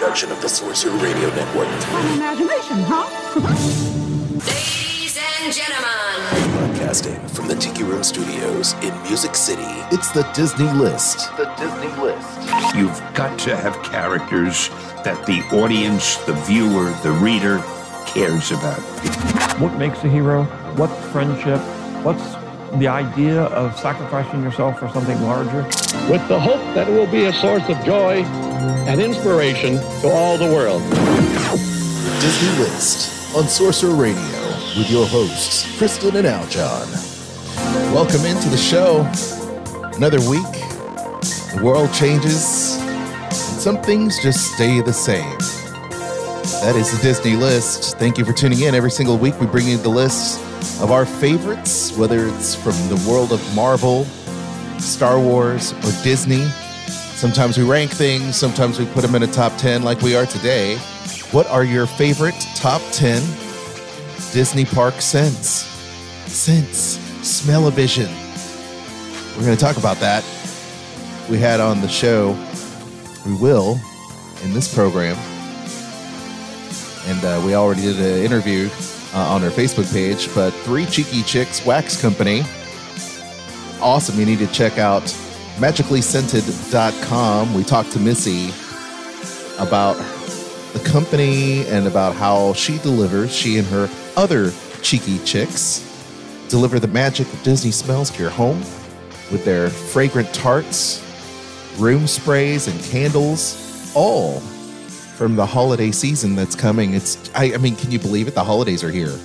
production of the Sorcerer Radio Network. Fun imagination, huh? Ladies and gentlemen, Broadcasting from the Tiki Room Studios in Music City. It's the Disney List. The Disney List. You've got to have characters that the audience, the viewer, the reader cares about. What makes a hero? What's friendship? What's the idea of sacrificing yourself for something larger? with the hope that it will be a source of joy and inspiration to all the world. Disney List on Sorcerer Radio with your hosts, Kristen and Aljon. Welcome into the show. Another week. The world changes, and some things just stay the same. That is the Disney List. Thank you for tuning in. Every single week, we bring you the list of our favorites, whether it's from the world of Marvel, Star Wars, or Disney. Sometimes we rank things, sometimes we put them in a top 10 like we are today. What are your favorite top 10 Disney park scents? Scents, smell-o-vision. We're going to talk about that. We had on the show, we will in this program, and uh, we already did an interview uh, on our Facebook page. But Three Cheeky Chicks Wax Company, awesome. You need to check out magicallyscented.com. We talked to Missy about the company and about how she delivers, she and her other cheeky chicks deliver the magic of Disney smells to your home with their fragrant tarts, room sprays, and candles, all from the holiday season that's coming. It's I, I mean, can you believe it? The holidays are here.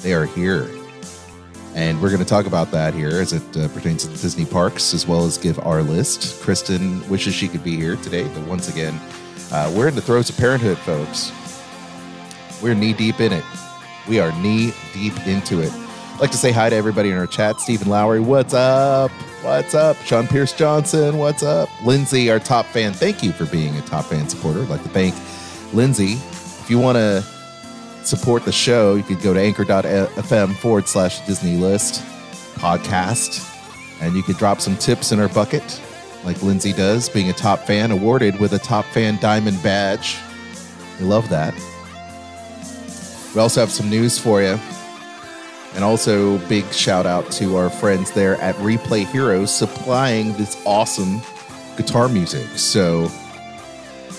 They are here. And we're going to talk about that here as it uh, pertains to the Disney parks, as well as give our list. Kristen wishes she could be here today, but once again, uh, we're in the throes of parenthood, folks. We're knee deep in it. We are knee deep into it. I'd like to say hi to everybody in our chat. Stephen Lowry, what's up? What's up? Sean Pierce Johnson, what's up? Lindsay, our top fan, thank you for being a top fan supporter. I'd like to thank Lindsay. If you want to support the show, you could go to anchor.fm forward slash Disney list podcast and you could drop some tips in our bucket like Lindsay does, being a top fan, awarded with a top fan diamond badge. We love that. We also have some news for you. And also, big shout out to our friends there at Replay Heroes supplying this awesome guitar music. So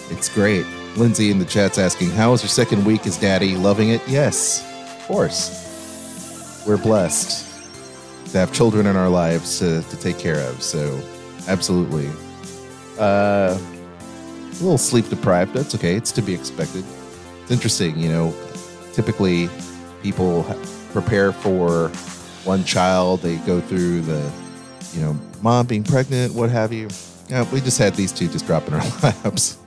it's great. Lindsay in the chat's asking, How is your second week Is daddy? Loving it? Yes, of course. We're blessed to have children in our lives to, to take care of. So, absolutely. Uh, a little sleep deprived. That's okay. It's to be expected. It's interesting, you know. Typically, people prepare for one child. They go through the, you know, mom being pregnant, what have you. Yeah, we just had these two just drop in our laps.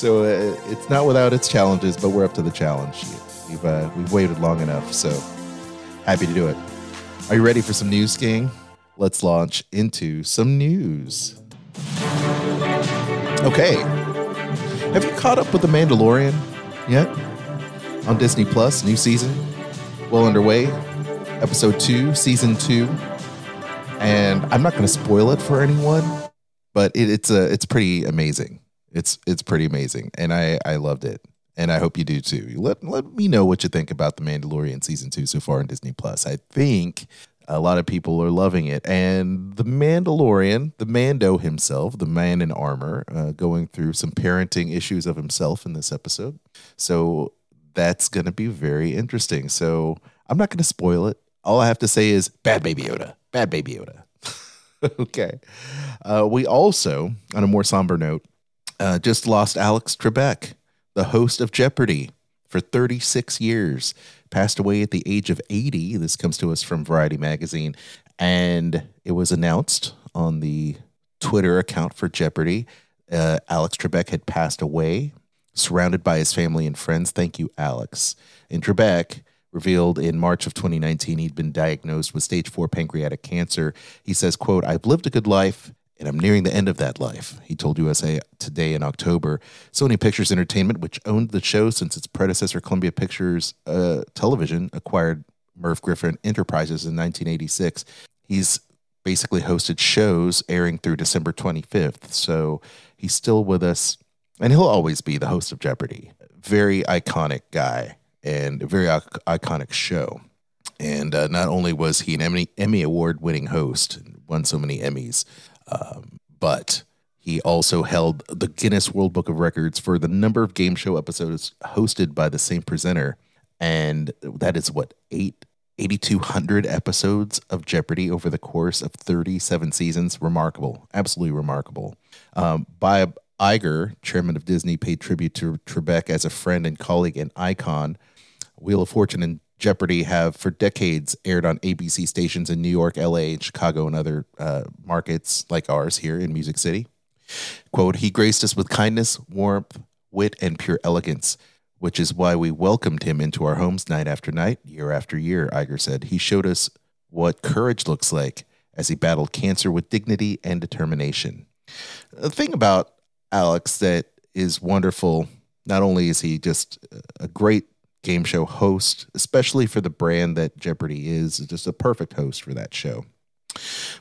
So uh, it's not without its challenges, but we're up to the challenge. We've uh, we've waited long enough, so happy to do it. Are you ready for some news, gang? Let's launch into some news. Okay. Have you caught up with The Mandalorian yet? On Disney Plus, new season, well underway. Episode two, season two. And I'm not going to spoil it for anyone, but it, it's a it's pretty amazing. It's it's pretty amazing, and I I loved it, and I hope you do too. Let let me know what you think about The Mandalorian season two so far on Disney Plus. I think a lot of people are loving it. And the Mandalorian, the Mando himself, the man in armor, uh, going through some parenting issues of himself in this episode. So that's going to be very interesting. So I'm not going to spoil it. All I have to say is bad baby Yoda, bad baby Yoda. okay. Uh, we also, on a more somber note, uh, just lost Alex Trebek, the host of Jeopardy for 36 years passed away at the age of 80. This comes to us from Variety Magazine. And it was announced on the Twitter account for Jeopardy. Uh, Alex Trebek had passed away, surrounded by his family and friends. Thank you, Alex. And Trebek revealed in March of 2019 he'd been diagnosed with stage four pancreatic cancer. He says, quote, I've lived a good life and I'm nearing the end of that life, he told USA Today in October. Sony Pictures Entertainment, which owned the show since its predecessor, Columbia Pictures uh, Television, acquired Merv Griffin Enterprises in 1986. He's basically hosted shows airing through December 25th. So he's still with us. and he'll always be the host of Jeopardy. Very iconic guy and a very ic- iconic show. And uh, not only was he an Emmy, Emmy award winning host, and won so many Emmys, um, but he also held the Guinness World Book of Records for the number of game show episodes hosted by the same presenter. And that is what, eight, 8,200 episodes of Jeopardy over the course of 37 seasons. Remarkable. Absolutely remarkable. Um, Bob Iger, chairman of Disney, paid tribute to Trebek as a friend and colleague and icon. Wheel of Fortune and Jeopardy have for decades aired on ABC stations in New York, LA, Chicago, and other uh, markets like ours here in Music City. Quote, he graced us with kindness, warmth, wit, and pure elegance, which is why we welcomed him into our homes night after night, year after year, Iger said. He showed us what courage looks like as he battled cancer with dignity and determination. The thing about Alex that is wonderful, not only is he just a great game show host, especially for the brand that Jeopardy is, just a perfect host for that show.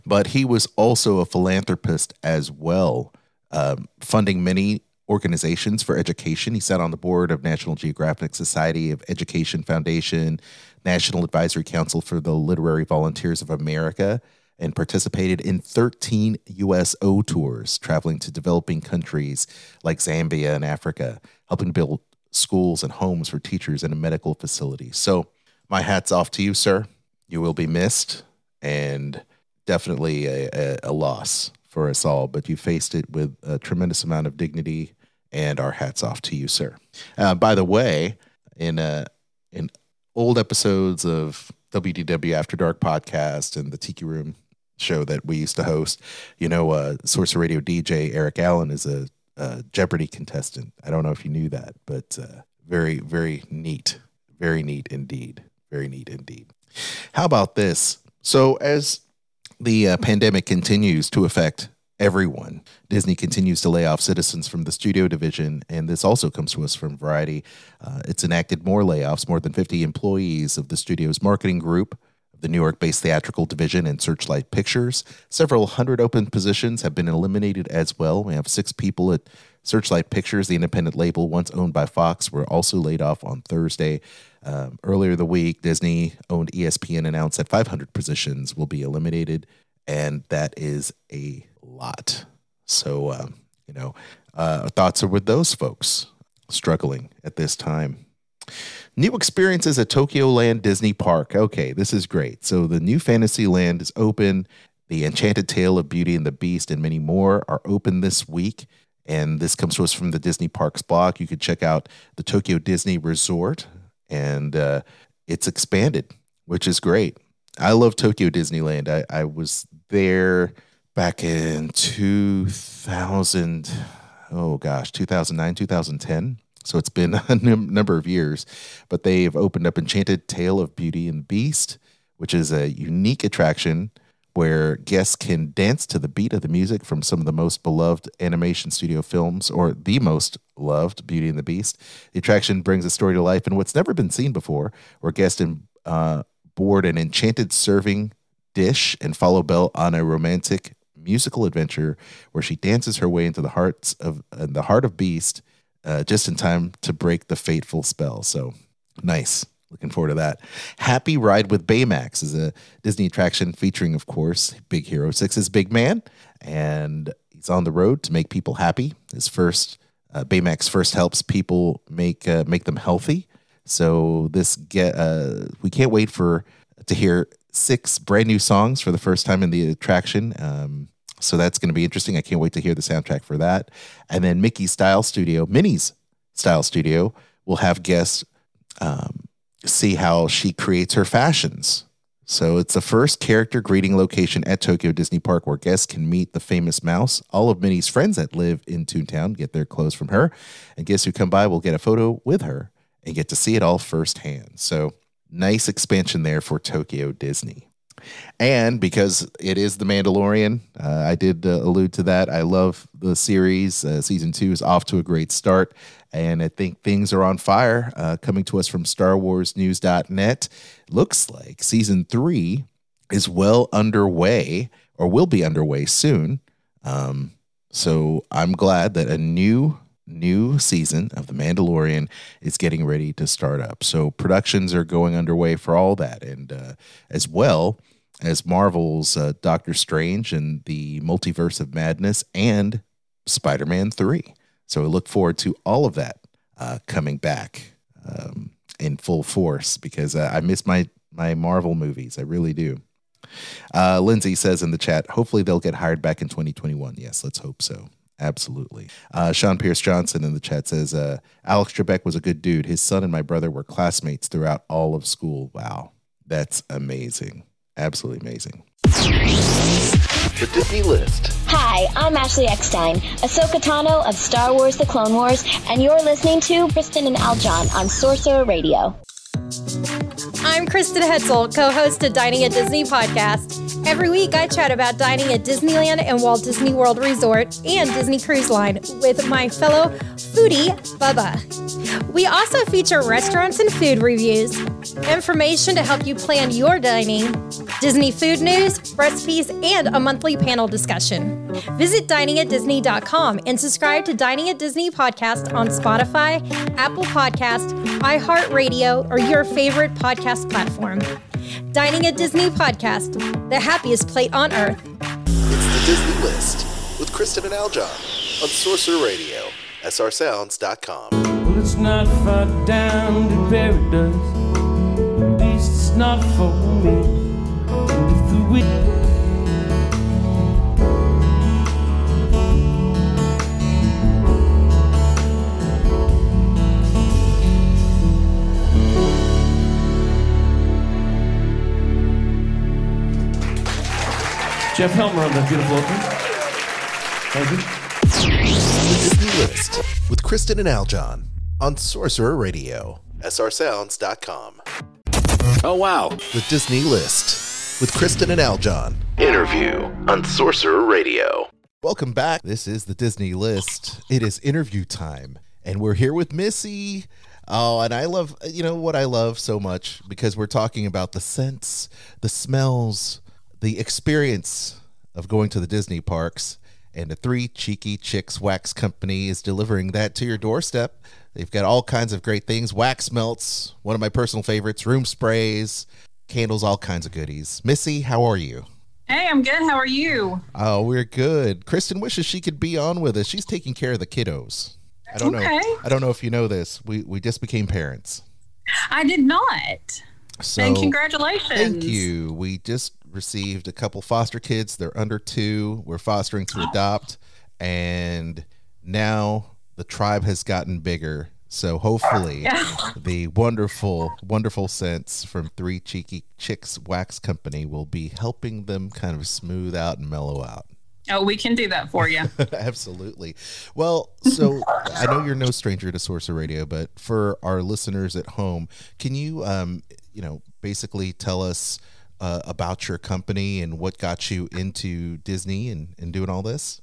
But he was also a philanthropist as well, um, funding many organizations for education. He sat on the board of National Geographic Society of Education Foundation, National Advisory Council for the Literacy Volunteers of America, and participated in 13 USO tours, traveling to developing countries like Zambia and Africa, helping build schools and homes for teachers and a medical facilities. So, my hat's off to you, sir. You will be missed and definitely a, a, a loss for us all, but you faced it with a tremendous amount of dignity, and our hats off to you, sir. Uh, by the way, in uh, in old episodes of WDW After Dark podcast and the Tiki Room show that we used to host, you know, uh, Sorcerer Radio DJ Eric Allen is a, a Jeopardy contestant. I don't know if you knew that, but uh, very, very neat. Very neat indeed. Very neat indeed. How about this? So, as the uh, pandemic continues to affect everyone. Disney continues to lay off citizens from the studio division, and this also comes to us from Variety. Uh, it's enacted more layoffs. More than 50 employees of the studio's marketing group, the New York based theatrical division, and Searchlight Pictures. Several hundred open positions have been eliminated as well. We have six people at Searchlight Pictures, the independent label once owned by Fox, were also laid off on Thursday. Um, earlier the week, Disney owned ESPN announced that 500 positions will be eliminated, and that is a lot. So, um, you know, uh, our thoughts are with those folks struggling at this time. New experiences at Tokyo Land Disney Park. Okay, this is great. So, the new Fantasy Land is open. The Enchanted Tale of Beauty and the Beast and many more are open this week. And this comes to us from the Disney Parks blog. You can check out the Tokyo Disney Resort, and uh, it's expanded, which is great. I love Tokyo Disneyland. I, I was there back in 2000, oh gosh, 2009, 2010. So it's been a number of years, but they've opened up Enchanted Tale of Beauty and the Beast, which is a unique attraction where guests can dance to the beat of the music from some of the most beloved animation studio films, or the most loved Beauty and the Beast. The attraction brings a story to life in what's never been seen before, where guests in, uh, board an enchanted serving dish and follow Belle on a romantic musical adventure where she dances her way into the hearts of uh, the heart of Beast uh, just in time to break the fateful spell. So nice. Looking forward to that. Happy Ride with Baymax is a Disney attraction featuring, of course, Big Hero 6's Baymax. And he's on the road to make people happy. His first, uh, Baymax first helps people make uh, make them healthy. So this get uh, we can't wait for to hear six brand new songs for the first time in the attraction. Um, so that's going to be interesting. I can't wait to hear the soundtrack for that. And then Mickey's Style Studio, Minnie's Style Studio, will have guests um, see how she creates her fashions. So it's the first character greeting location at Tokyo Disney Park where guests can meet the famous mouse. All of Minnie's friends that live in Toontown get their clothes from her, and guests who come by will get a photo with her and get to see it all firsthand. So nice expansion there for Tokyo Disney. And because it is The Mandalorian, uh, I did uh, allude to that. I love the series. Uh, season two is off to a great start. And I think things are on fire. Uh, coming to us from StarWarsNews.net. Looks like season three is well underway or will be underway soon. Um, so I'm glad that a new new season of The Mandalorian is getting ready to start up. So productions are going underway for all that, and uh, as well as Marvel's uh, Doctor Strange and the Multiverse of Madness and Spider Man 3. So we look forward to all of that uh, coming back um, in full force because uh, I miss my, my Marvel movies. I really do. Uh, Lindsay says in the chat, hopefully they'll get hired back in 2021. Yes, let's hope so. Absolutely. Uh, Sean Pierce Johnson in the chat says, uh, Alex Trebek was a good dude. His son and my brother were classmates throughout all of school. Wow. That's amazing. Absolutely amazing. The Disney List. Hi, I'm Ashley Eckstein, Ahsoka Tano of Star Wars The Clone Wars, and you're listening to Kristen and Aljon on Sorcerer Radio. I'm Kristen Hetzel, co host of Dining at Disney podcast. Every week, I chat about dining at Disneyland and Walt Disney World Resort and Disney Cruise Line with my fellow foodie, Bubba. We also feature restaurants and food reviews, information to help you plan your dining, Disney food news, recipes, and a monthly panel discussion. Visit diningatdisney.com and subscribe to Dining at Disney podcast on Spotify, Apple Podcast, iHeartRadio, or your favorite podcast platform. Dining at Disney podcast, the happiest plate on earth. It's the Disney List with Kristen and Aljon on Sorcerer Radio, srsounds.com. Well, it's not far down to paradise. At least it's not for me. And if the wind Jeff Helmer on that beautiful opening. Thank you. The Disney List with Kristen and Aljon on Sorcerer Radio, srsounds.com. Oh, wow. The Disney List with Kristen and Aljon. Interview on Sorcerer Radio. Welcome back. This is the Disney List. It is interview time, and we're here with Missy. Oh, and I love, you know what I love so much because we're talking about the scents, the smells, the experience of going to the Disney parks. And the Three Cheeky Chicks Wax Company is delivering that to your doorstep. They've got all kinds of great things wax melts, one of my personal favorites, room sprays, candles, all kinds of goodies. Missy, how are you? Hey, I'm good. How are you? Oh, we're good. Kristen wishes she could be on with us. She's taking care of the kiddos. I don't Okay. know. I don't know if you know this. We we just became parents. I did not. So and congratulations. Thank you. We just received a couple foster kids. They're under two. We're fostering to adopt, and now the tribe has gotten bigger. So hopefully, the wonderful, wonderful scents from Three Cheeky Chicks Wax Company will be helping them kind of smooth out and mellow out. Oh, we can do that for you. Absolutely. Well, so I know you're no stranger to Sorcerer Radio, but for our listeners at home, can you, um, you know, basically tell us uh, about your company and what got you into Disney and, and doing all this?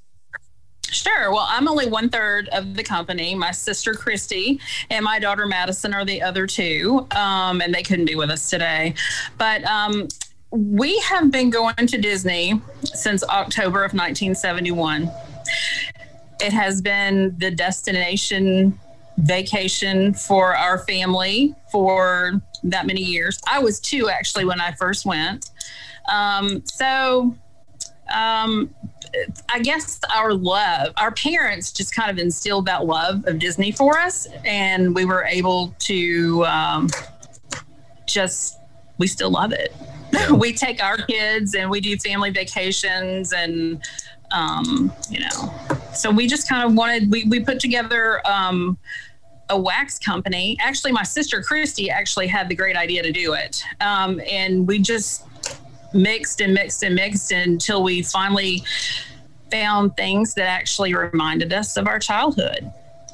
Sure. Well, I'm only one third of the company. My sister Christy and my daughter Madison are the other two, um, and they couldn't be with us today. But um, we have been going to Disney since October of 1971. It has been the destination vacation for our family for that many years. I was two actually when I first went. Um, so um, I guess our love, our parents just kind of instilled that love of Disney for us, and we were able to um, just, we still love it. we take our kids and we do family vacations and, um, you know, so we just kind of wanted, we, we put together um, a wax company. Actually, my sister Christy actually had the great idea to do it. Um, and we just, mixed and mixed and mixed until we finally found things that actually reminded us of our childhood.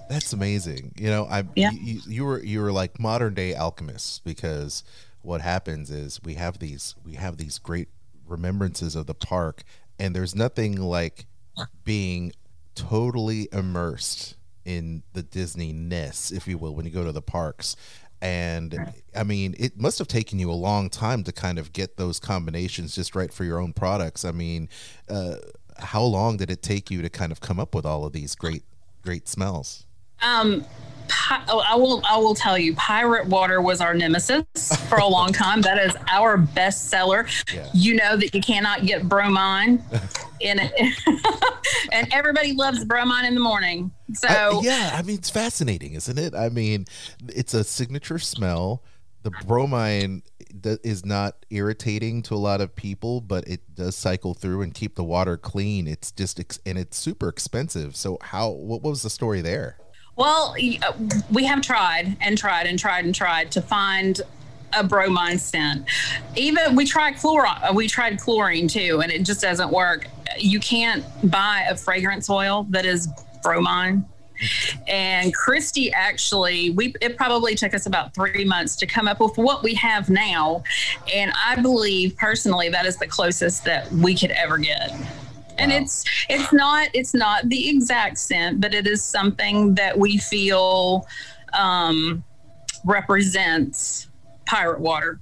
That's amazing. You know, I Yeah. you, you were you were like modern day alchemists because what happens is we have these we have these great remembrances of the park and there's nothing like being totally immersed in the Disney-ness, if you will, when you go to the parks. And I mean, it must have taken you a long time to kind of get those combinations just right for your own products. I mean, uh, how long did it take you to kind of come up with all of these great, great smells? Um, pi- oh, I will. I will tell you, pirate water was our nemesis for a long time. That is our best seller. Yeah. You know that you cannot get bromine in it, and everybody loves bromine in the morning. So I- yeah, I mean it's fascinating, isn't it? I mean, it's a signature smell. The bromine is not irritating to a lot of people, but it does cycle through and keep the water clean. It's just and it's super expensive. So how? What was the story there? Well, uh, we have tried and tried and tried and tried to find a bromine scent. Even we tried chlorine, we tried chlorine too, and it just doesn't work. You can't buy a fragrance oil that is bromine. And Christy actually, we it probably took us about three months to come up with what we have now, and I believe personally that is the closest that we could ever get and it's it's not it's not the exact scent but it is something that we feel um represents pirate water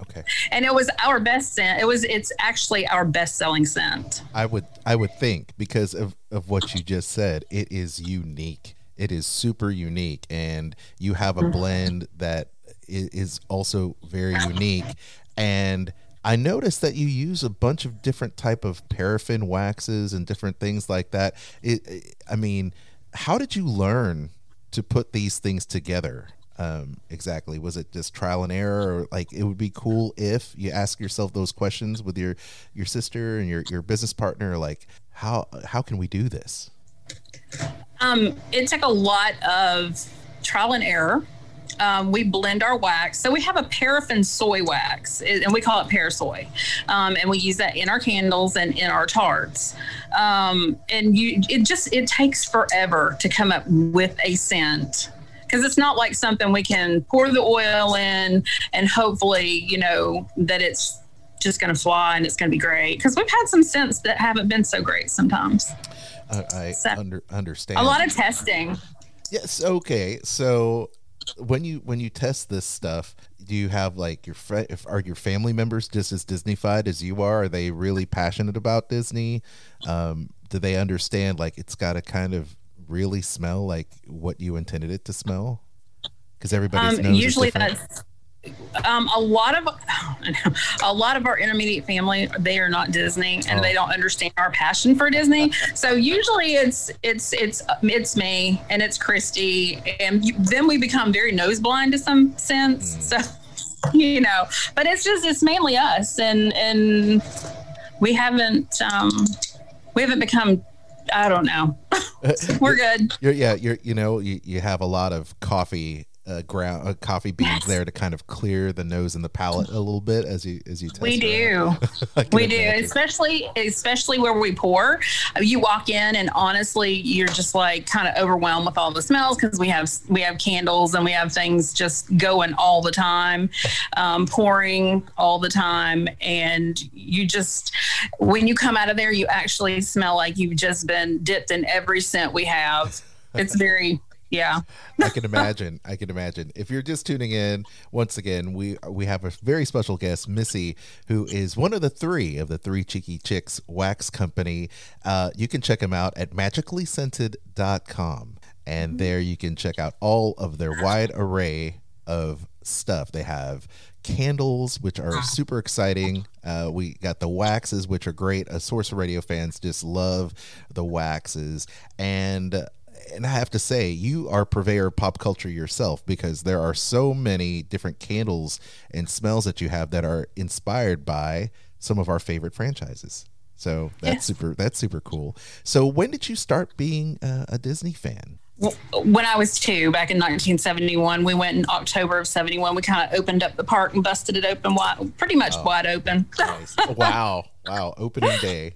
Okay. and it was our best scent it was it's actually our best selling scent I would I would think because of of what you just said, it is unique. It is super unique, and you have a blend that is also very unique. And I noticed that you use a bunch of different type of paraffin waxes and different things like that. It, I mean, how did you learn to put these things together? Um, exactly. Was it just trial and error, or like it would be cool if you ask yourself those questions with your your sister and your your business partner, like how how can we do this? Um, it took a lot of trial and error. Um, we blend our wax. So we have a paraffin soy wax, and we call it parasoy. Um, and we use that in our candles and in our tarts. Um, and you, it just it takes forever to come up with a scent because it's not like something we can pour the oil in and hopefully you know that it's just going to fly and it's going to be great. Because we've had some scents that haven't been so great sometimes. I, I So- under, understand A lot of testing. Yes. Okay. So when you when you test this stuff, do you have like your fri if are your family members just as Disneyfied as you are? Are they really passionate about Disney? Um, do they understand like it's got to kind of really smell like what you intended it to smell? Because everybody's Um, usually that's um, a lot of a lot of our intermediate family they are not Disney and Oh. they don't understand our passion for Disney. so usually it's it's it's it's me and it's Christy and you, then we become very nose blind to some sense. Hmm. So you know, but it's just it's mainly us and and we haven't um we haven't become I don't know. We're good. You're, yeah, you're you know you, you have a lot of coffee uh, ground uh, coffee beans there to kind of clear the nose and the palate a little bit as you as you test We do. out. I can we do, imagine. especially especially where we pour. You walk in and honestly, you're just like kind of overwhelmed with all the smells because we have we have candles and we have things just going all the time, um, pouring all the time, and you just when you come out of there, you actually smell like you've just been dipped in every scent we have. It's very yeah. I can imagine. I can imagine. If you're just tuning in, once again, we we have a very special guest, Missy, who is one of the three of the Three Cheeky Chicks Wax Company. Uh, you can check them out at magicallyscented.com. And there you can check out all of their wide array of stuff. They have candles, which are super exciting. Uh, we got the waxes, which are great. Uh, Sorcerer Radio fans just love the waxes. And and I have to say, you are purveyor of pop culture yourself because there are so many different candles and smells that you have that are inspired by some of our favorite franchises. So that's super. That's super cool. So when did you start being uh, a Disney fan? when I was two, back in 1971, we went in October of 71. We kind of opened up the park and busted it open wide, pretty much wide open. wow, wow! Opening day.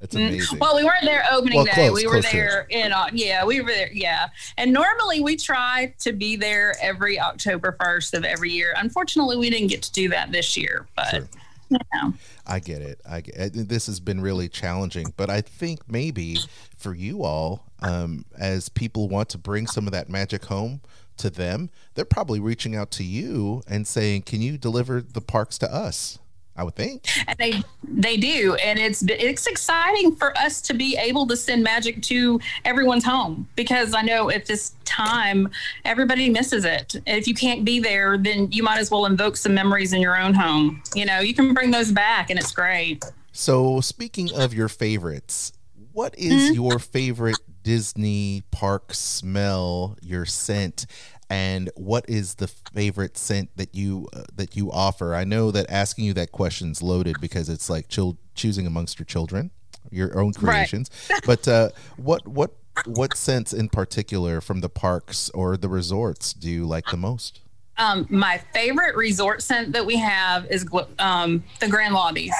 Amazing. Mm, Well, we weren't there opening Well, day. close, we were there in, yeah, we were there. Yeah. And normally we try to be there every October 1st of every year. Unfortunately, we didn't get to do that this year, but you know. I get it. I get it. This has been really challenging, but I think maybe for you all, um, as people want to bring some of that magic home to them, they're probably reaching out to you and saying, "Can you deliver the parks to us?" I would think. And they they do, and it's it's exciting for us to be able to send magic to everyone's home because I know at this time everybody misses it. If you can't be there, then you might as well invoke some memories in your own home. You know, you can bring those back, and it's great. So, speaking of your favorites, what is Mm-hmm. your favorite Disney park smell, your scent? And what is the favorite scent that you uh, that you offer? I know that asking you that question's loaded because it's like chil- choosing amongst your children, your own Right. creations. but uh, what what what scents in particular from the parks or the resorts do you like the most? Um, my favorite resort scent that we have is um, the Grand Lobbies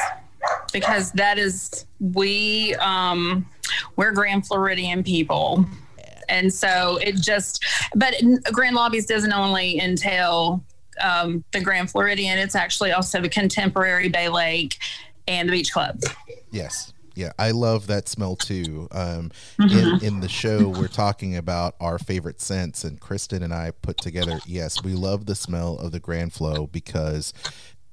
because that is we um, we're Grand Floridian people, and so it just. But Grand Lobbies doesn't only entail um, the Grand Floridian; it's actually also the Contemporary Bay Lake and the Beach Club. Yes. Yeah, I love that smell too. Um, Mhm. in, in the show, we're talking about our favorite scents, and Kristen and I put together. Yes, we love the smell of the Grand Flow because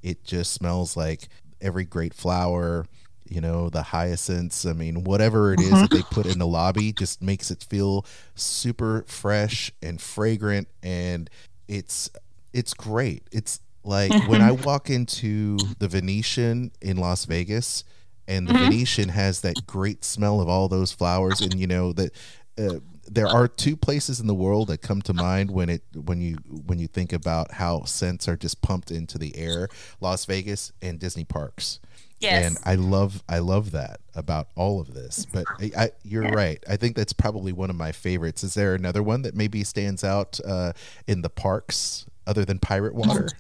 it just smells like every great flower. You know, the hyacinths. I mean, whatever it is that they put in the lobby just makes it feel super fresh and fragrant, and it's it's great. It's like when I walk into the Venetian in Las Vegas and the Mhm. Venetian has that great smell of all those flowers and you know that uh, there are two places in the world that come to mind when it when you when you think about how scents are just pumped into the air Las Vegas and Disney parks Yes. and I love I love that about all of this but I, I you're right I think that's probably one of my favorites is there another one that maybe stands out uh, in the parks other than pirate water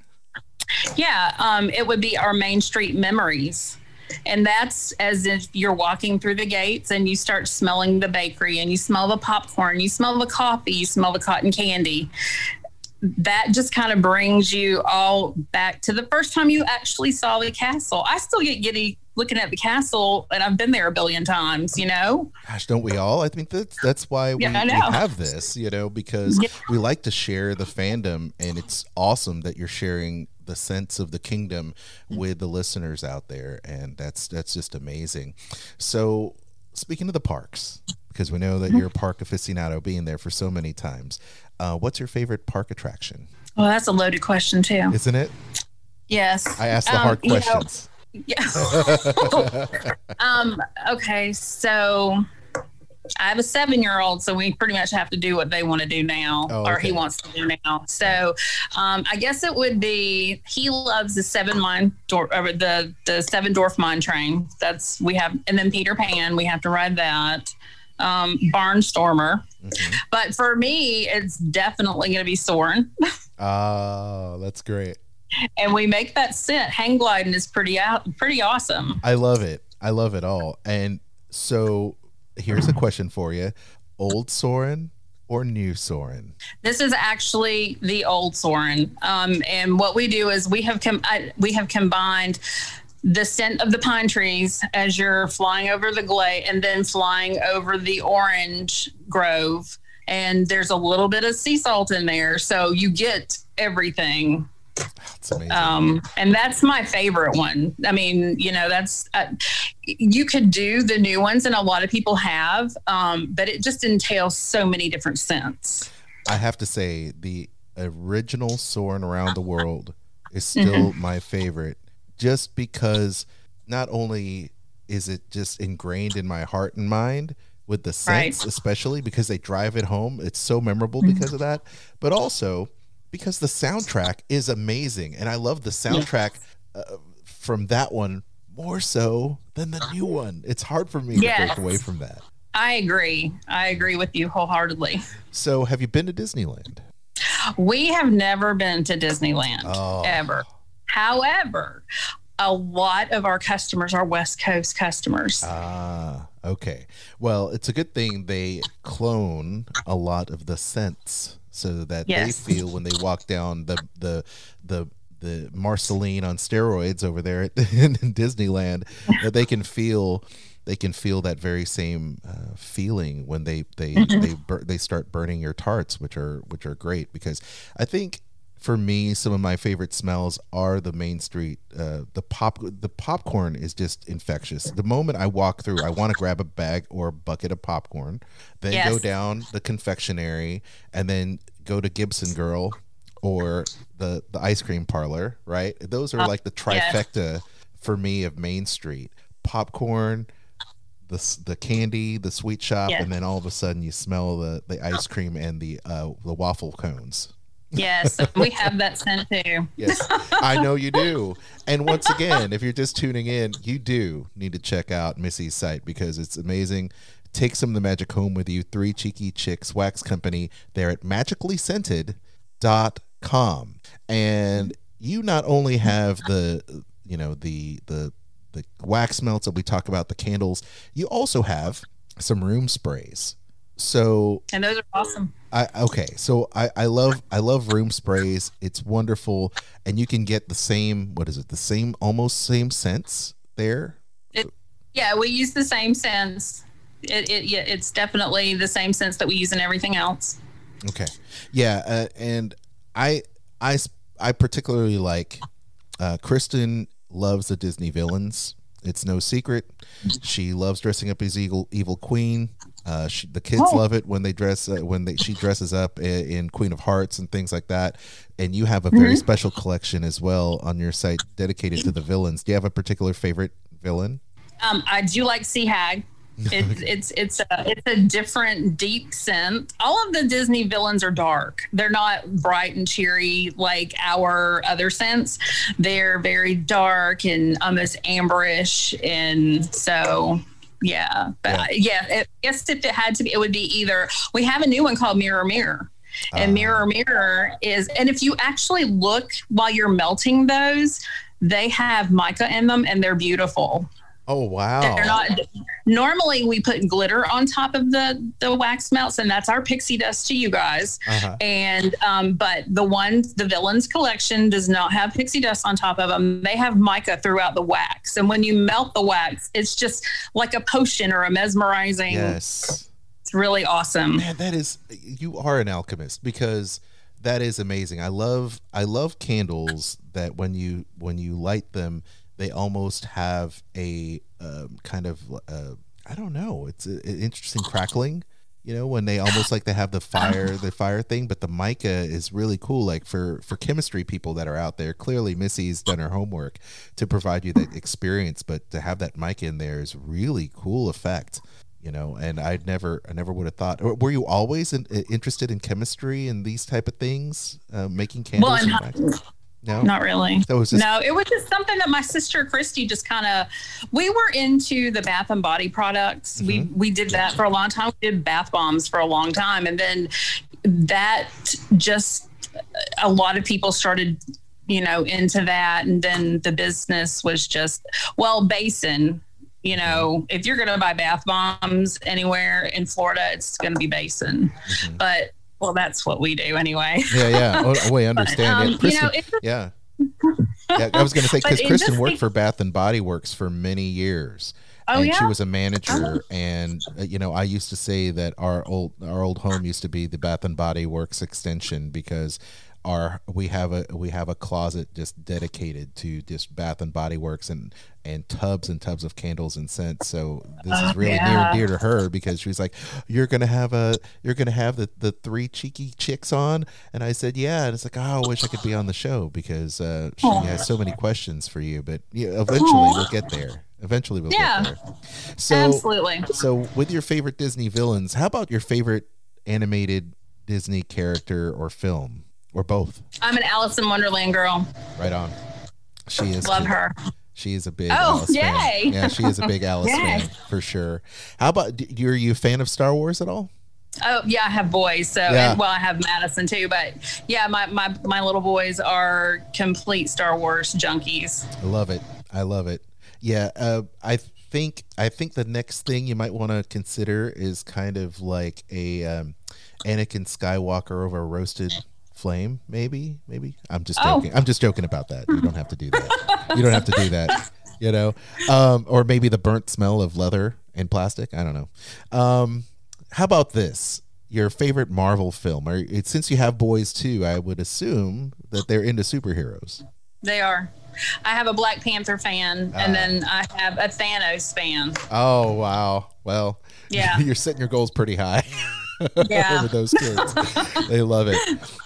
Yeah, um, it would be our Main Street memories. And that's as if you're walking through the gates and you start smelling the bakery and you smell the popcorn, you smell the coffee, you smell the cotton candy. That just kind of brings you all back to the first time you actually saw the castle. I still get giddy looking at the castle, and I've been there a billion times, you know? Gosh, don't we all? I think that's that's why we, Yeah, we have this, you know, because Yeah. we like to share the fandom, and it's awesome that you're sharing the sense of the kingdom mm. with the listeners out there, and that's that's just amazing. So, speaking of the parks, because we know that mm-hmm. you're a park aficionado, being there for so many times, uh, what's your favorite park attraction? Well, that's a loaded question, too. Isn't it? Yes. I asked the Um, hard you know, questions. Yeah. um, okay, so I have a seven year old, so we pretty much have to do what they want to do now, Oh, or he wants to do now. So um, I guess it would be he loves the seven mine door, or the the seven dwarf mine train. That's we have, and then Peter Pan, we have to ride that. Um, Barnstormer, Mm-hmm. but for me, it's definitely going to be Soarin'. Oh, that's great. and we make that scent. Hang gliding is pretty out, pretty awesome. I love it. I love it all. And so here's a question for you. Old Soarin' or new Soarin'? This is actually the old Soarin', um, and what we do is we have com- I, we have combined the scent of the pine trees as you're flying over the glade, and then flying over the orange grove. And there's a little bit of sea salt in there, so you get everything. It's amazing. Um, and that's my favorite one. I mean, you know, that's uh, you could do the new ones, and a lot of people have, um, but it just entails so many different scents. I have to say the original Soarin' around the world is still Mm-hmm. my favorite just because not only is it just ingrained in my heart and mind with the Right. especially because they drive it home it's so memorable Mm-hmm. because of that but also because the soundtrack is amazing and I love the soundtrack uh, from that one more so than the new one it's hard for me to break away from that I agree. I agree with you wholeheartedly. so have you been to Disneyland We have never been to Disneyland Oh. ever. However, a lot of our customers are West Coast customers. Ah, okay. Well, it's a good thing they clone a lot of the scents so that Yes. they feel when they walk down the the the the Marceline on steroids over there at, in Disneyland that they can feel they can feel that very same uh, feeling when they they Mm-hmm. they bur- they start burning your tarts, which are which are great because I think for me, some of my favorite smells are the Main Street. Uh, the pop, the popcorn is just infectious. The moment I walk through, I want to grab a bag or a bucket of popcorn, then go down the confectionery, and then go to Gibson Girl or the the ice cream parlor. Right, those are Oh, like the yes. trifecta for me of Main Street. Popcorn, the the candy, the sweet shop, Yes. and then all of a sudden you smell the the ice cream and the uh, the waffle cones. Yes, we have that scent too. Yes, I know you do. And once again, if you're just tuning in, you do need to check out Missy's site because it's amazing. Take some of the magic home with you. Three Cheeky Chicks Wax Company. They're at magicallyscented.com. And you not only have the, you know, the, the, the wax melts that we talk about, the candles, you also have some room sprays. So And those are awesome. I okay, so I I love I love room sprays. It's wonderful, and you can get the same what is it? The same almost same scents there. It, yeah, we use the same scents. It, it, yeah, it's definitely the same scents that we use in everything else. Okay, yeah, uh, and I particularly like uh, Kristen loves the Disney villains. It's no secret. She loves dressing up as evil evil queen. Uh, she, the kids Oh. love it when they dress uh, when they she dresses up in, in Queen of Hearts and things like that. And you have a very Mhm. special collection as well on your site dedicated to the villains. Do you have a particular favorite villain? Um, I do like Sea Hag. It's it's it's a it's a different deep scent. All of the Disney villains are dark. They're not bright and cheery like our other scents. They're very dark and almost amberish, and so yeah. But yeah, it, I guess if it had to be, it would be either. We have a new one called Mirror Mirror. And ah. Mirror Mirror is, and if you actually look while you're melting those, they have mica in them and they're beautiful. Oh wow! They're not. Normally, we put glitter on top of the the wax melts, and that's our pixie dust to you guys. Uh-huh. And um, but the ones, the villains collection does not have pixie dust on top of them. They have mica throughout the wax, and when you melt the wax, it's just like a potion or a mesmerizing. Yes. It's really awesome. Man, that is you are an alchemist because that is amazing. I love I love candles that when you when you light them, they almost have a um, kind of uh, I don't know. It's an interesting crackling. You know, when they almost like they have the fire the fire thing, but the mica is really cool. Like for for chemistry people that are out there, clearly Missy's done her homework to provide you that experience. But to have that mica in there is really cool effect you know and i'd never i never would have thought were you always in, interested in chemistry and these type of things uh, making candles Well, and not- wax? No Not really. just no, it was just something that my sister Christy just kind of. We were into the Bath and Body products. We Mm-hmm. we did that for a long time. We did bath bombs for a long time, and then that just a lot of people started, you know, into that, and then the business was just well, Basin. You know, if you're going to buy bath bombs anywhere in Florida, it's going to be Basin. Mm-hmm. But well, that's what we do anyway. yeah yeah. Oh, oh, I understand. um, yeah, you Kristen, know, yeah. Yeah i was going to say because kristen worked case- for bath and body works for many years Oh, and she was a manager and uh, you know i used to say that our old our old home used to be the bath and body works extension because our we have a we have a closet just dedicated to just bath and body works and and tubs and tubs of candles and scents so this Oh, is really near yeah. and dear to her because she's like you're gonna have a you're gonna have the the three cheeky chicks on and i said yeah and it's like oh i wish i could be on the show because uh, she Aw. has so many questions for you but yeah eventually we'll get there eventually we'll Yeah. get there so Absolutely. so with your favorite disney villains how about your favorite animated disney character or film or both I'm an Alice in Wonderland girl. right on she is Love too. her. She is a big Oh, Alice fan. Yeah, she is a big Alice Yay. fan for sure. How about d- are you a fan of Star Wars at all? Oh yeah, I have boys. So Yeah. and, well, I have Madison too. But yeah, my my my little boys are complete Star Wars junkies. I love it. I love it. Yeah, uh, I think I think the next thing you might want to consider is kind of like a um, Anakin Skywalker over a roasted flame. Maybe, maybe. I'm just Oh. joking. I'm just joking about that. You don't have to do that. you don't have to do that. You know, um, or maybe the burnt smell of leather and plastic. I don't know. Um, how about this? your favorite Marvel film? Or it- since you have boys too, I would assume that they're into superheroes. They are. I have a Black Panther fan, Ah. and then I have a Thanos fan. Oh wow! Well, Yeah. you're setting your goals pretty high. Yeah. with those kids, they love it.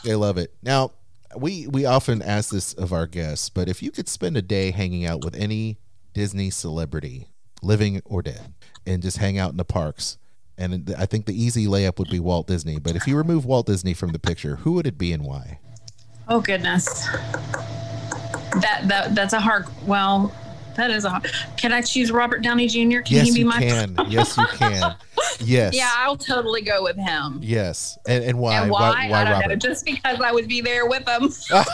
They love it. Now, we we often ask this of our guests, but if you could spend a day hanging out with any Disney celebrity, living or dead, and just hang out in the parks, and I think the easy layup would be Walt Disney. But if you remove Walt Disney from the picture, who would it be and why? Oh goodness. That that that's a hard. Well, that is a. Can I choose Robert Downey Jr.? Can yes, he be you my? can. yes, you can. Yes. Yeah, I'll totally go with him. Yes. And and why? and why? Why, I don't know. Robert? Just because I would be there with him.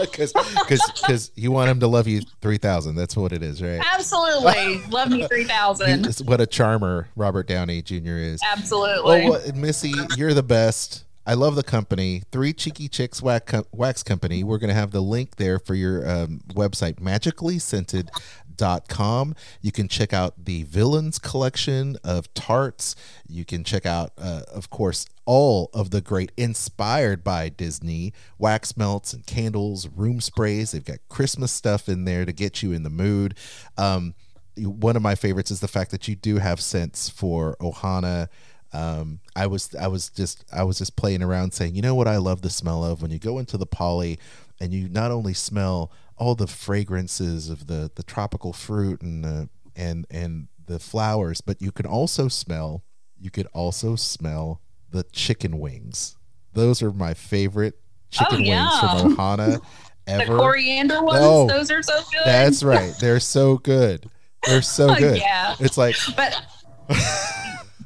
Because because you want him to love you three thousand. That's what it is, right? Absolutely, love me three thousand. What a charmer Robert Downey Jr. is. Absolutely. Oh, what- Missy, you're the best. I love the company, Three Cheeky Chicks Wax, Company. We're going to have the link there for your um, website, magicallyscented.com. You can check out the Villains collection of tarts. You can check out, uh, of course, all of the great inspired by Disney wax melts and candles, room sprays. They've got Christmas stuff in there to get you in the mood. Um, one of my favorites is the fact that you do have scents for Ohana. Um, I was I was just I was just playing around saying, you know what I love the smell of when you go into the poly and you not only smell all the fragrances of the the tropical fruit and the and and the flowers, but you can also smell you could also smell the chicken wings. Those are my favorite chicken wings yeah. from Ohana ever. The coriander ones, No. those are so good. That's right. They're so good. They're so Oh, good. yeah. It's like But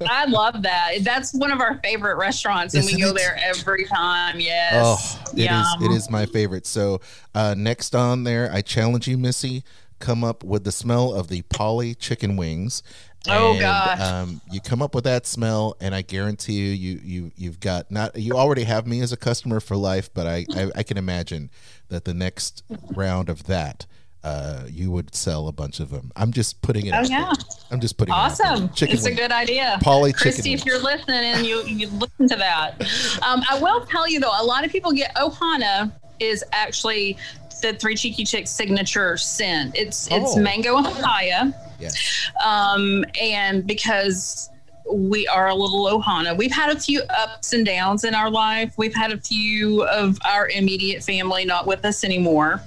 I love that. That's one of our favorite restaurants, and we Isn't go it? there every time. Yes. Oh, it is, It is my favorite. So uh, next on there, I challenge you, Missy, come up with the smell of the Poly chicken wings. Oh, gosh. Um, you come up with that smell, and I guarantee you, you you you've got not. You already have me as a customer for life, but I I, I can imagine that the next round of that. Uh, you would sell a bunch of them. I'm just putting it. Oh out there. yeah. I'm just putting. it. Awesome. Chicken it's wing. a good idea. Poly chicken Christy, wings. if you're listening and you, you listen to that. Um, I will tell you though, a lot of people get Ohana is actually the Three Cheeky Chicks signature scent. It's it's Oh. mango and papaya. Yes. Um, and because we are a little Ohana, we've had a few ups and downs in our life. We've had a few of our immediate family not with us anymore.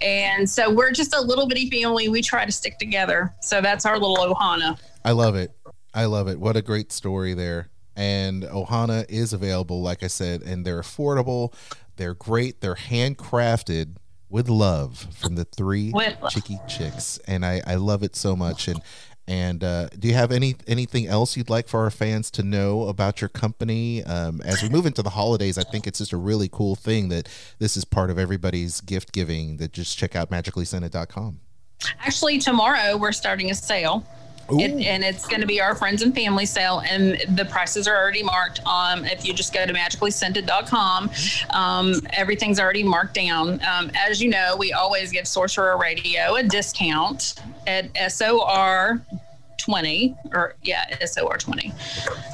And so we're just a little bitty family. We try to stick together. So that's our little Ohana. I love it. I love it. What a great story there. And Ohana is available, like I said, and they're affordable. They're great. They're handcrafted with love from the three With cheeky chicks, and I, I love it so much. And and uh, do you have any anything else you'd like for our fans to know about your company um, as we move into the holidays? I think it's just a really cool thing that this is part of everybody's gift giving. That just check out magicallyscented.com. Actually, tomorrow we're starting a sale. It, and it's going to be our friends and family sale, and the prices are already marked. Um, if you just go to magicallyscented.com, um, everything's already marked down. Um, as you know, we always give Sorcerer Radio a discount at SOR 20 or yeah SOR 20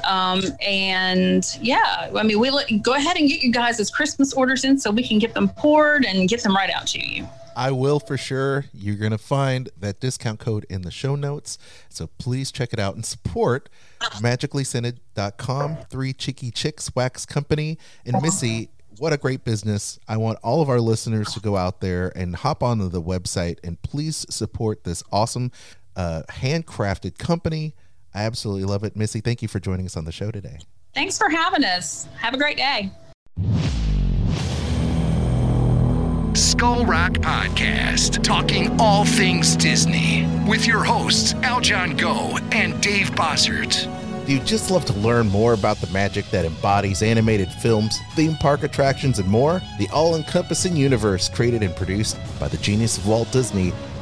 um and yeah I mean we let, go ahead and get you guys' Christmas orders in so we can get them poured and get them right out to you I will for sure. You're going to find that discount code in the show notes. So please check it out and support magicallyscented.com, Three Cheeky Chicks Wax Company. And Missy, what a great business. I want all of our listeners to go out there and hop onto the website and please support this awesome uh, handcrafted company. I absolutely love it. Missy, thank you for joining us on the show today. thanks for having us have a great day Skull Rock Podcast, talking all things Disney, with your hosts Aljon Go and Dave Bossert. Do you just love to learn more about the magic that embodies animated films, theme park attractions, and more? The all encompassing universe created and produced by the genius of Walt Disney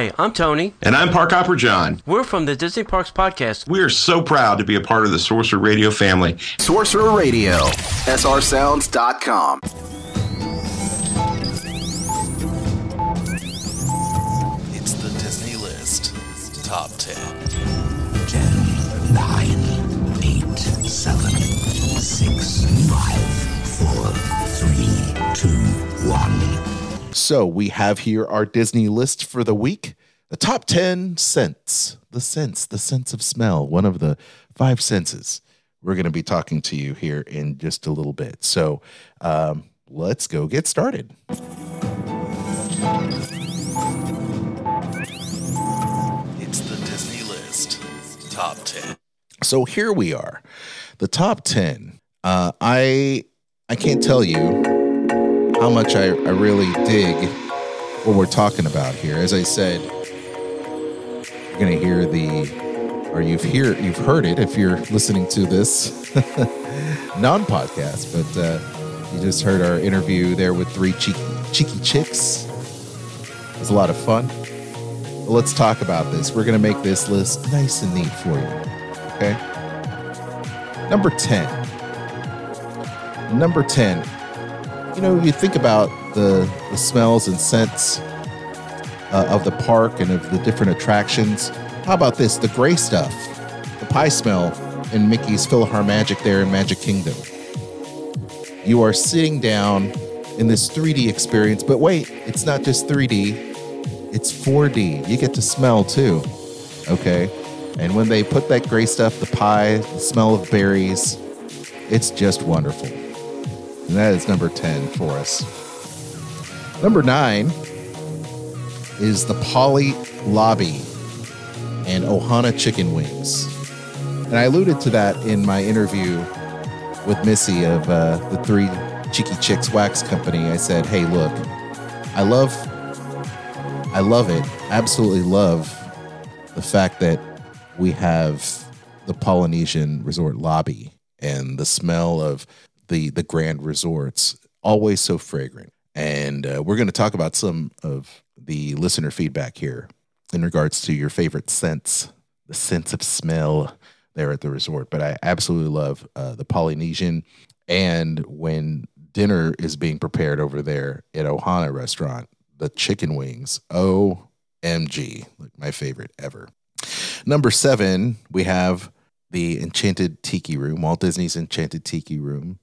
Hi, I'm Tony. And I'm Park Hopper John. We're from the Disney Parks Podcast. We are so proud to be a part of the Sorcerer Radio family. Sorcerer Radio, srsounds.com. It's the Disney List Top 10. 10, 9, 8, 7, 6, 5, 4, 3, 2, 1. So we have here our Disney list for the week. The top 10 scents. The sense, the sense of smell, one of the five senses. We're going to be talking to you here in just a little bit. So um, let's go get started. It's the Disney List Top 10. So here we are. The top 10. Uh, I I can't tell you how much I, I really dig what we're talking about here. As I said, you're gonna hear the or you've hear you've heard it if you're listening to this non-podcast, but uh, you just heard our interview there with three cheeky cheeky chicks. It was a lot of fun. But let's talk about this. We're gonna make this list nice and neat for you. Okay. Number 10. Number 10 you know, you think about the, the smells and scents uh, of the park and of the different attractions. How about this? The gray stuff, the pie smell in Mickey's PhilharMagic there in Magic Kingdom. You are sitting down in this 3D experience, but wait, it's not just 3D, it's 4D. You get to smell too. Okay. And when they put that gray stuff, the pie, the smell of berries, it's just wonderful. And that is number 10 for us. Number nine is the Poly Lobby and Ohana Chicken Wings. And I alluded to that in my interview with Missy of uh, the Three Cheeky Chicks Wax Company. I said, hey, look, I love, I love it, absolutely love the fact that we have the Polynesian Resort lobby and the smell of the the grand resorts always so fragrant. And uh, we're going to talk about some of the listener feedback here in regards to your favorite scents the sense of smell there at the resort. But i absolutely love uh, the polynesian. And when dinner is being prepared over there at ohana restaurant the chicken wings omg like my favorite ever. Number seven we have the enchanted tiki room walt disney's enchanted tiki room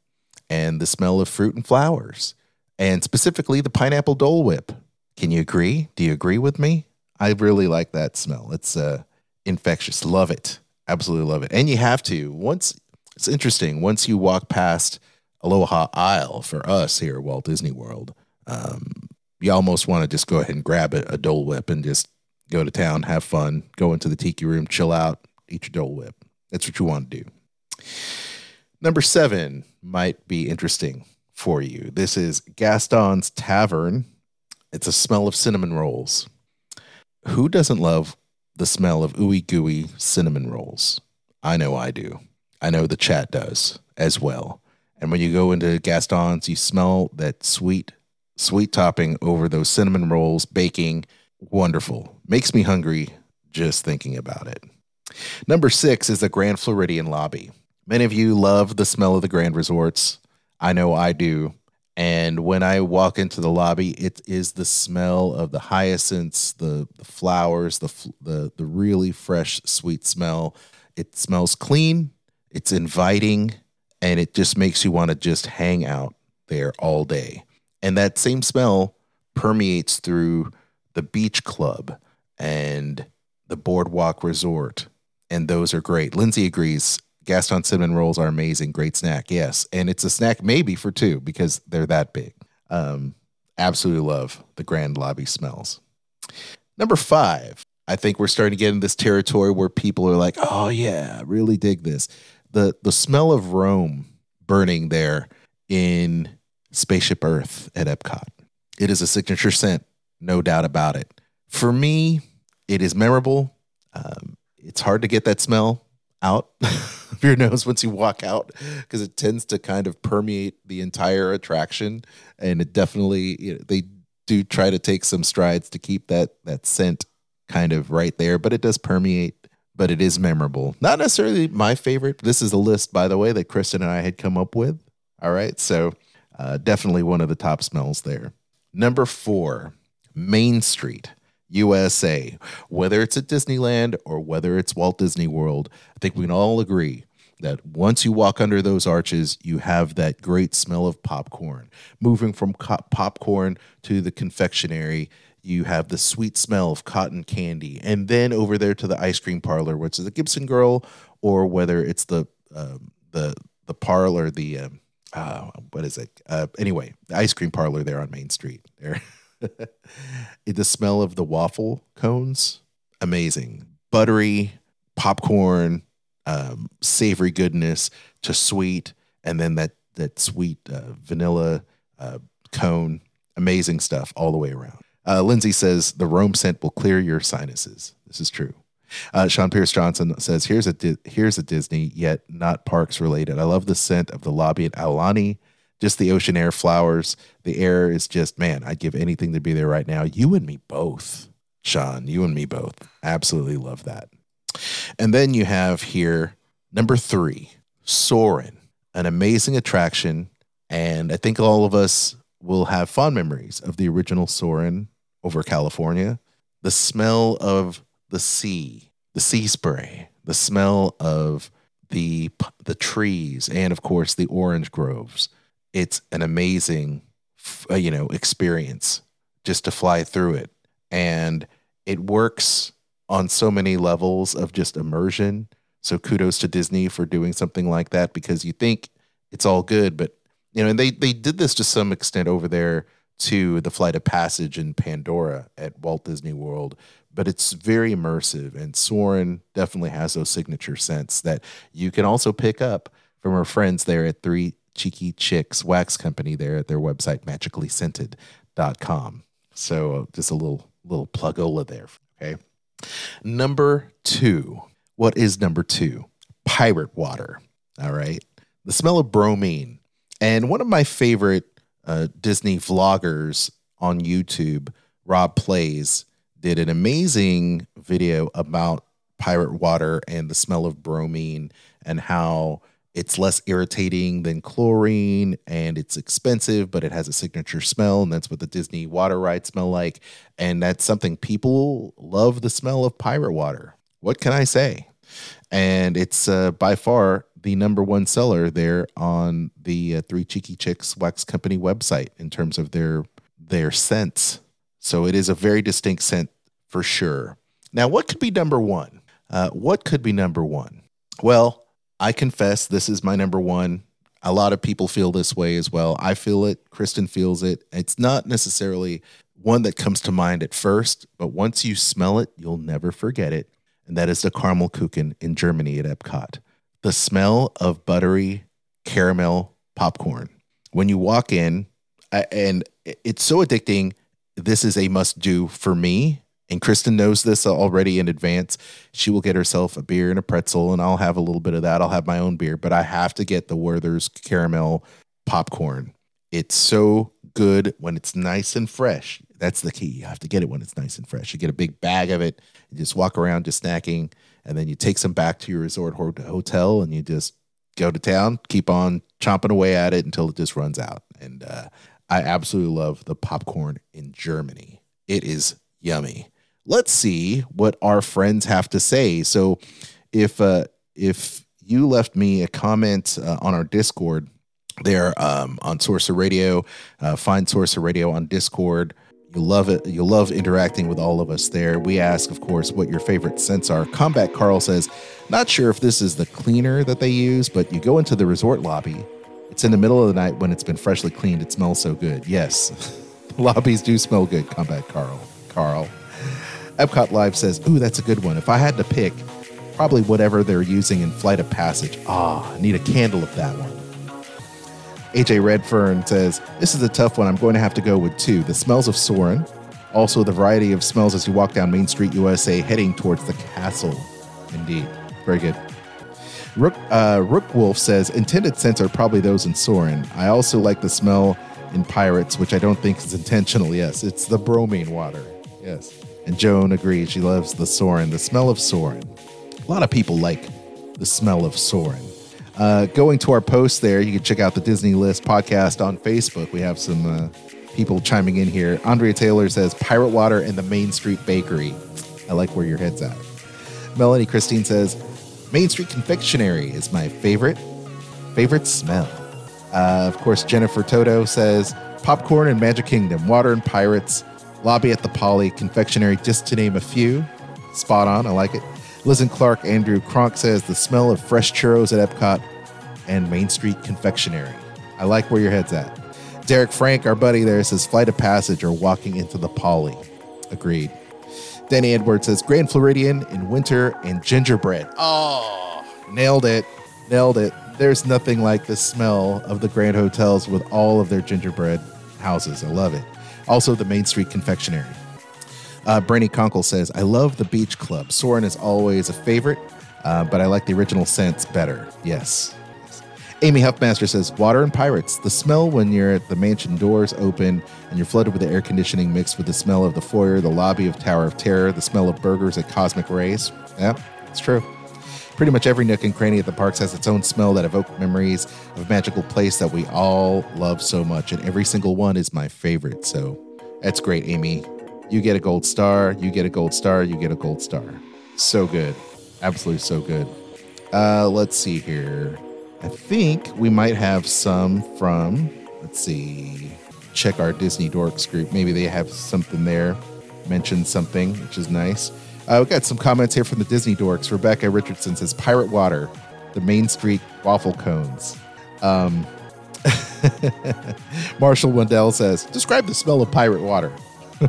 and the smell of fruit and flowers, and specifically the pineapple Dole Whip. Can you agree? Do you agree with me? I really like that smell. It's uh, infectious. Love it. Absolutely love it. And you have to. Once it's interesting, once you walk past Aloha Isle for us here at Walt Disney World, um, you almost want to just go ahead and grab a, a Dole Whip and just go to town, have fun, go into the tiki room, chill out, eat your Dole Whip. That's what you want to do. Number seven might be interesting for you. This is Gaston's Tavern. It's a smell of cinnamon rolls. Who doesn't love the smell of ooey gooey cinnamon rolls? I know I do. I know the chat does as well. And when you go into Gaston's, you smell that sweet, sweet topping over those cinnamon rolls, baking. Wonderful. Makes me hungry just thinking about it. Number six is the Grand Floridian lobby. Many of you love the smell of the Grand Resorts. I know I do. And when I walk into the lobby, it is the smell of the hyacinths, the, the flowers, the, the the really fresh, sweet smell. It smells clean. It's inviting, and it just makes you want to just hang out there all day. And that same smell permeates through the beach club and the boardwalk resort, and those are great. Lindsay agrees. Gaston cinnamon rolls are amazing. Great snack, yes, and it's a snack maybe for two because they're that big. Um, absolutely love the Grand Lobby smells. Number five, I think we're starting to get in this territory where people are like, "Oh yeah, really dig this." the The smell of Rome burning there in Spaceship Earth at Epcot. It is a signature scent, no doubt about it. For me, it is memorable. Um, it's hard to get that smell out of your nose once you walk out because it tends to kind of permeate the entire attraction, and it definitely you know, they do try to take some strides to keep that that scent kind of right there, but it does permeate. But it is memorable. Not necessarily my favorite. This is a list, by the way, that Kristen and I had come up with. All right, so uh, definitely one of the top smells there. Number four, Main Street. USA, whether it's at Disneyland or whether it's Walt Disney World, I think we can all agree that once you walk under those arches, you have that great smell of popcorn. Moving from co- popcorn to the confectionery, you have the sweet smell of cotton candy. And then over there to the ice cream parlor, which is the Gibson Girl, or whether it's the um, the the parlor, the um, uh, what is it? Uh, anyway, the ice cream parlor there on Main Street. There, the smell of the waffle cones, amazing, buttery popcorn, um, savory goodness to sweet, and then that that sweet uh, vanilla uh, cone, amazing stuff all the way around. Uh, Lindsay says the Rome scent will clear your sinuses. This is true. Uh, Sean Pierce Johnson says, "Here's a Di- here's a Disney, yet not parks related. I love the scent of the lobby at Aulani, just the ocean air, flowers. The air is just man. I'd give anything to be there right now. You and me both, Sean. You and me both. Absolutely love that. And then you have here number three, Soarin', an amazing attraction, and I think all of us will have fond memories of the original Soarin' over California. The smell of the sea, the sea spray, the smell of the the trees, and of course the orange groves. It's an amazing, uh, you know, experience just to fly through it, and it works on so many levels of just immersion. So kudos to Disney for doing something like that because you think it's all good, but you know, and they they did this to some extent over there to the Flight of Passage in Pandora at Walt Disney World, but it's very immersive. And Soarin' definitely has those signature scents that you can also pick up from her friends there at Three Cheeky Chicks Wax Company there at their website, magicallyscented.com. So uh, just a little little plugola there. Okay. Number two. What is number two? Pirate water. All right. The smell of bromine. And one of my favorite uh, Disney vloggers on YouTube, Rob Plays, did an amazing video about pirate water and the smell of bromine and how it's less irritating than chlorine and it's expensive, but it has a signature smell. And that's what the Disney water rides smell like. And that's something people love the smell of pirate water. What can I say? And it's uh, by far the number one seller there on the uh, Three Cheeky Chicks Wax Company website in terms of their their scents. So it is a very distinct scent for sure. Now, what could be number one? Uh, what could be number one? Well, I confess this is my number one. A lot of people feel this way as well. I feel it. Kristen feels it. It's not necessarily one that comes to mind at first, but once you smell it, you'll never forget it. and that is the caramel kuchen in Germany at Epcot. The smell of buttery caramel popcorn. When you walk in, and it's so addicting. This is a must do for me. And Kristen knows this already in advance. She will get herself a beer and a pretzel, and I'll have a little bit of that. I'll have my own beer, but I have to get the Werther's caramel popcorn. It's so good when it's nice and fresh. That's the key. You have to get it when it's nice and fresh. You get a big bag of it, you just walk around just snacking, and then you take some back to your resort ho- hotel and you just go to town, keep on chomping away at it until it just runs out. And uh, I absolutely love the popcorn in Germany. It is yummy. Let's see what our friends have to say. So, if uh, if you left me a comment uh, on our Discord, there um, on Sorcerer Radio, uh, find Sorcerer Radio on Discord. You'll love it. You'll love interacting with all of us there. We ask, of course, what your favorite scents are. Combat Carl says, not sure if this is the cleaner that they use, but you go into the resort lobby. It's in the middle of the night when it's been freshly cleaned. It smells so good. Yes, lobbies do smell good. Combat Carl. Carl. Epcot Live says, Ooh, that's a good one. If I had to pick, probably whatever they're using in Flight of Passage. Ah, I need a candle of that one. AJ Redfern says, This is a tough one. I'm going to have to go with two. The smells of Soarin', also the variety of smells as you walk down Main Street, USA, heading towards the castle. Indeed. Very good. Rook, uh, Rook Wolf says, Intended scents are probably those in Soarin'. I also like the smell in Pirates, which I don't think is intentional. Yes, it's the bromine water. Yes. And Joan agrees. She loves the Soarin', the smell of Soarin'. A lot of people like the smell of Soarin'. Uh, going to our post there, you can check out the Disney List podcast on Facebook. We have some uh, people chiming in here. Andrea Taylor says Pirate Water and the Main Street Bakery. I like where your head's at. Melanie Christine says Main Street Confectionery is my favorite favorite smell. Uh, of course, Jennifer Toto says popcorn and Magic Kingdom, water and pirates, lobby at the Poly, confectionery, just to name a few. Spot on. I like it. Liz and Clark, Andrew Kronk says the smell of fresh churros at Epcot and Main Street Confectionery. I like where your head's at. Derek Frank, our buddy there, says Flight of Passage or walking into the Poly. Agreed. Danny Edwards says Grand Floridian in winter and gingerbread. Oh, nailed it. Nailed it. There's nothing like the smell of the Grand Hotels with all of their gingerbread houses. I love it. Also, the Main Street Confectionery. Uh, Brainy Conkle says, I love the Beach Club. Soarin' is always a favorite, uh, but I like the original scents better. Yes. Yes. Amy Huffmaster says, Water and Pirates. The smell when you're at the mansion doors open and you're flooded with the air conditioning mixed with the smell of the foyer, the lobby of Tower of Terror, the smell of burgers at Cosmic Rays. Yeah, it's true. Pretty much every nook and cranny at the parks has its own smell that evokes memories of a magical place that we all love so much, and every single one is my favorite. So that's great, Amy. You get a gold star, you get a gold star, you get a gold star. So good. Absolutely so good. Uh, let's see here. I think we might have some from, let's see, check our Disney Dorks group. Maybe they have something there, mentioned something, which is nice. Uh, we got some comments here from the Disney Dorks. Rebecca Richardson says Pirate Water, the Main Street waffle cones. Um, Marshall Wendell says, describe the smell of pirate water.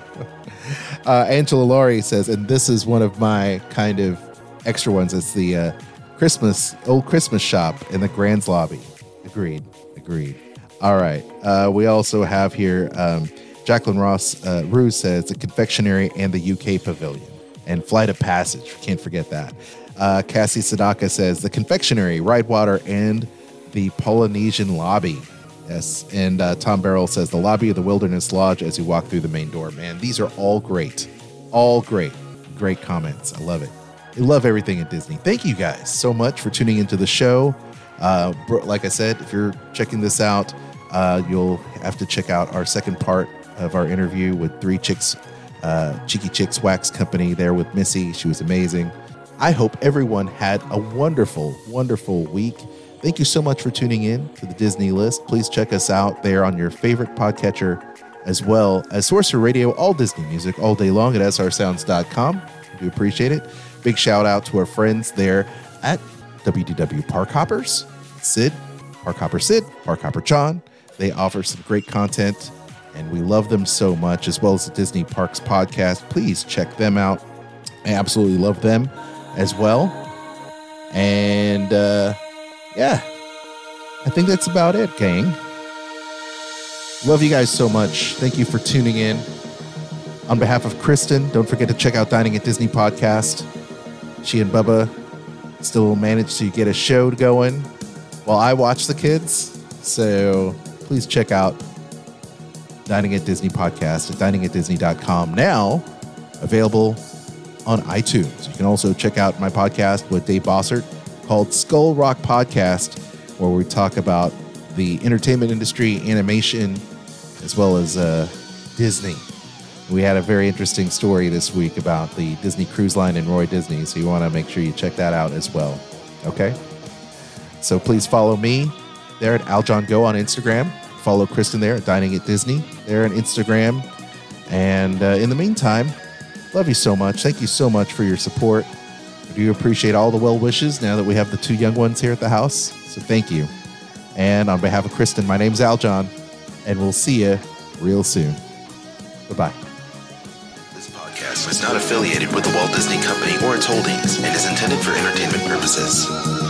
uh, Angela Laurie says, and this is one of my kind of extra ones. It's the uh, Christmas, old Christmas shop in the Grand's lobby. Agreed. Agreed. All right. Uh, we also have here um, Jacqueline Ross uh, Ruse says the confectionery and the UK pavilion and flight of passage. Can't forget that. Uh, Cassie Sadaka says the confectionery, ride water, and the Polynesian lobby. Yes. And uh, Tom Barrell says the lobby of the Wilderness Lodge as you walk through the main door. Man, these are all great. All great. Great comments. I love it. I love everything at Disney. Thank you guys so much for tuning into the show. Uh, like I said, if you're checking this out, uh, you'll have to check out our second part of our interview with Three Chicks, uh, Cheeky Chicks Wax Company there with Missy. She was amazing. I hope everyone had a wonderful, wonderful week. Thank you so much for tuning in to the Disney List. Please check us out there on your favorite podcatcher, as well as Sorcerer Radio, all Disney music all day long at srsounds.com. We do appreciate it. Big shout out to our friends there at WDW Park Hoppers, Sid, Park Hopper Sid, Park Hopper John. They offer some great content and we love them so much, as well as the Disney Parks podcast. Please check them out. I absolutely love them as well. And uh, yeah, I think that's about it, gang. Love you guys so much. Thank you for tuning in. On behalf of Kristen, don't forget to check out Dining at Disney podcast. She and Bubba still managed to get a show going while I watch the kids. So please check out Dining at Disney podcast at diningatdisney.com. Now available on iTunes. You can also check out my podcast with Dave Bossert called Skull Rock Podcast, where we talk about the entertainment industry, animation, as well as uh, Disney. We had a very interesting story this week about the Disney Cruise Line and Roy Disney, so you want to make sure you check that out as well. Okay? So please follow me there at Aljon Go on Instagram. Follow Kristen there at Dining at Disney there on Instagram. And uh, in the meantime, love you so much. Thank you so much for your support. I do appreciate all the well wishes now that we have the two young ones here at the house. So thank you. And on behalf of Kristen, my name's Aljon, and we'll see you real soon. Bye bye. This podcast is not affiliated with the Walt Disney Company or its holdings and is intended for entertainment purposes.